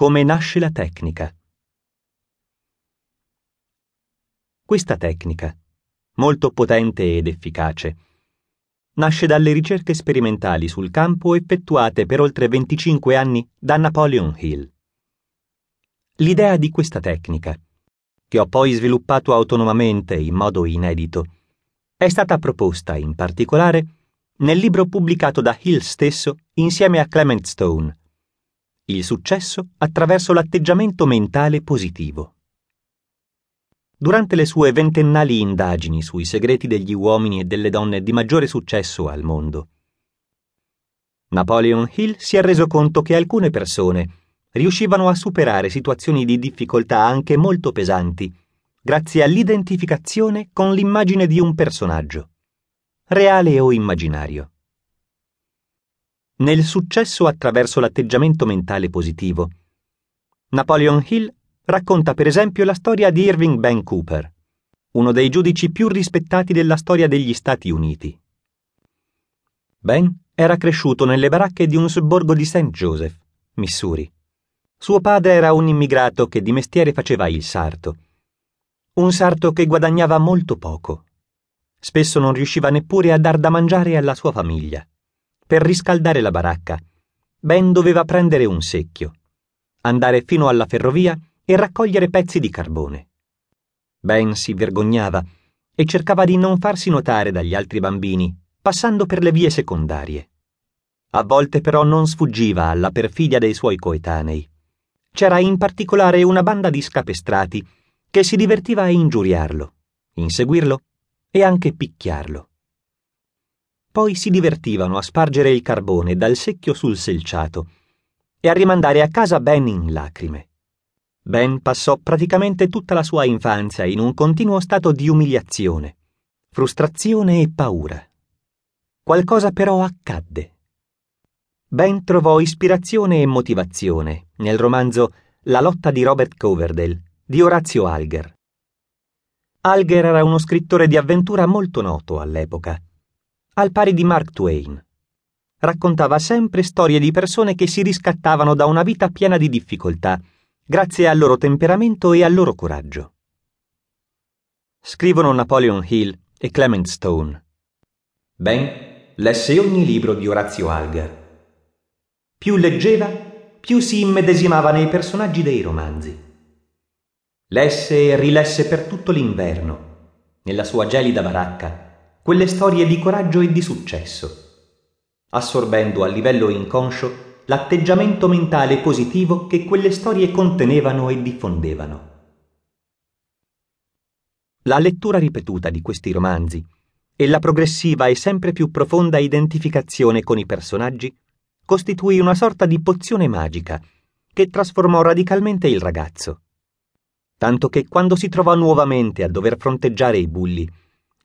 Come nasce la tecnica. Questa tecnica, molto potente ed efficace, nasce dalle ricerche sperimentali sul campo effettuate per oltre 25 anni da Napoleon Hill. L'idea di questa tecnica, che ho poi sviluppato autonomamente in modo inedito, è stata proposta in particolare nel libro pubblicato da Hill stesso insieme a Clement Stone, Il successo attraverso l'atteggiamento mentale positivo. Durante le sue ventennali indagini sui segreti degli uomini e delle donne di maggiore successo al mondo, Napoleon Hill si è reso conto che alcune persone riuscivano a superare situazioni di difficoltà anche molto pesanti grazie all'identificazione con l'immagine di un personaggio, reale o immaginario. Nel successo attraverso l'atteggiamento mentale positivo, Napoleon Hill racconta per esempio la storia di Irving Ben Cooper, uno dei giudici più rispettati della storia degli Stati Uniti. Ben era cresciuto nelle baracche di un sobborgo di St. Joseph, Missouri. Suo padre era un immigrato che di mestiere faceva il sarto. Un sarto che guadagnava molto poco. Spesso non riusciva neppure a dar da mangiare alla sua famiglia. Per riscaldare la baracca, Ben doveva prendere un secchio, andare fino alla ferrovia e raccogliere pezzi di carbone. Ben si vergognava e cercava di non farsi notare dagli altri bambini, passando per le vie secondarie. A volte però non sfuggiva alla perfidia dei suoi coetanei. C'era in particolare una banda di scapestrati che si divertiva a ingiuriarlo, inseguirlo e anche picchiarlo. Poi si divertivano a spargere il carbone dal secchio sul selciato e a rimandare a casa Ben in lacrime. Ben passò praticamente tutta la sua infanzia in un continuo stato di umiliazione, frustrazione e paura. Qualcosa però accadde. Ben trovò ispirazione e motivazione nel romanzo La lotta di Robert Coverdale di Orazio Alger. Alger era uno scrittore di avventura molto noto all'epoca, al pari di Mark Twain. Raccontava sempre storie di persone che si riscattavano da una vita piena di difficoltà grazie al loro temperamento e al loro coraggio. Scrivono Napoleon Hill e Clement Stone. Ben lesse ogni libro di Orazio Alger. Più leggeva, più si immedesimava nei personaggi dei romanzi. Lesse e rilesse per tutto l'inverno, nella sua gelida baracca, quelle storie di coraggio e di successo, assorbendo a livello inconscio l'atteggiamento mentale positivo che quelle storie contenevano e diffondevano. La lettura ripetuta di questi romanzi e la progressiva e sempre più profonda identificazione con i personaggi costituì una sorta di pozione magica che trasformò radicalmente il ragazzo. Tanto che quando si trovò nuovamente a dover fronteggiare i bulli,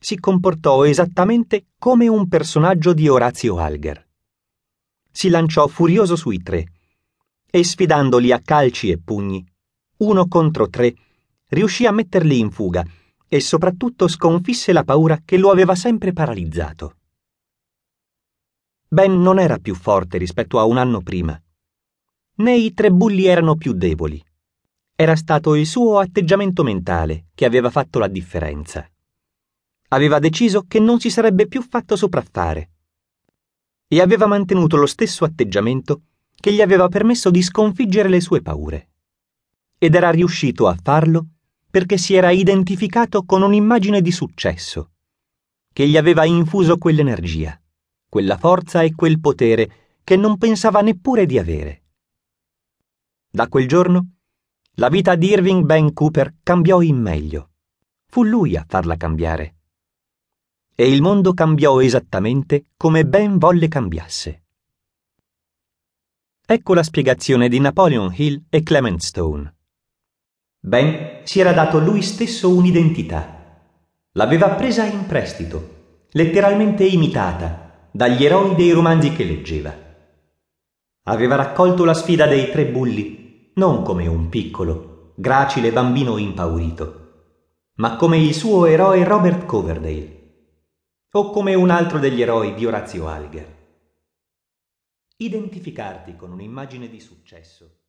si comportò esattamente come un personaggio di Orazio Alger si lanciò furioso sui tre e sfidandoli a calci e pugni, uno contro tre, riuscì a metterli in fuga e soprattutto sconfisse la paura che lo aveva sempre paralizzato. Ben non era più forte rispetto a un anno prima, né i tre bulli erano più deboli. Era stato il suo atteggiamento mentale che aveva fatto la differenza. Aveva deciso che non si sarebbe più fatto sopraffare e aveva mantenuto lo stesso atteggiamento che gli aveva permesso di sconfiggere le sue paure. Ed era riuscito a farlo perché si era identificato con un'immagine di successo, che gli aveva infuso quell'energia, quella forza e quel potere che non pensava neppure di avere. Da quel giorno, la vita di Irving Ben Cooper cambiò in meglio. Fu lui a farla cambiare e il mondo cambiò esattamente come Ben volle cambiasse. Ecco la spiegazione di Napoleon Hill e Clement Stone. Ben si era dato lui stesso un'identità. L'aveva presa in prestito, letteralmente imitata, dagli eroi dei romanzi che leggeva. Aveva raccolto la sfida dei tre bulli, non come un piccolo, gracile bambino impaurito, ma come il suo eroe Robert Coverdale o come un altro degli eroi di Orazio Alger. Identificarti con un'immagine di successo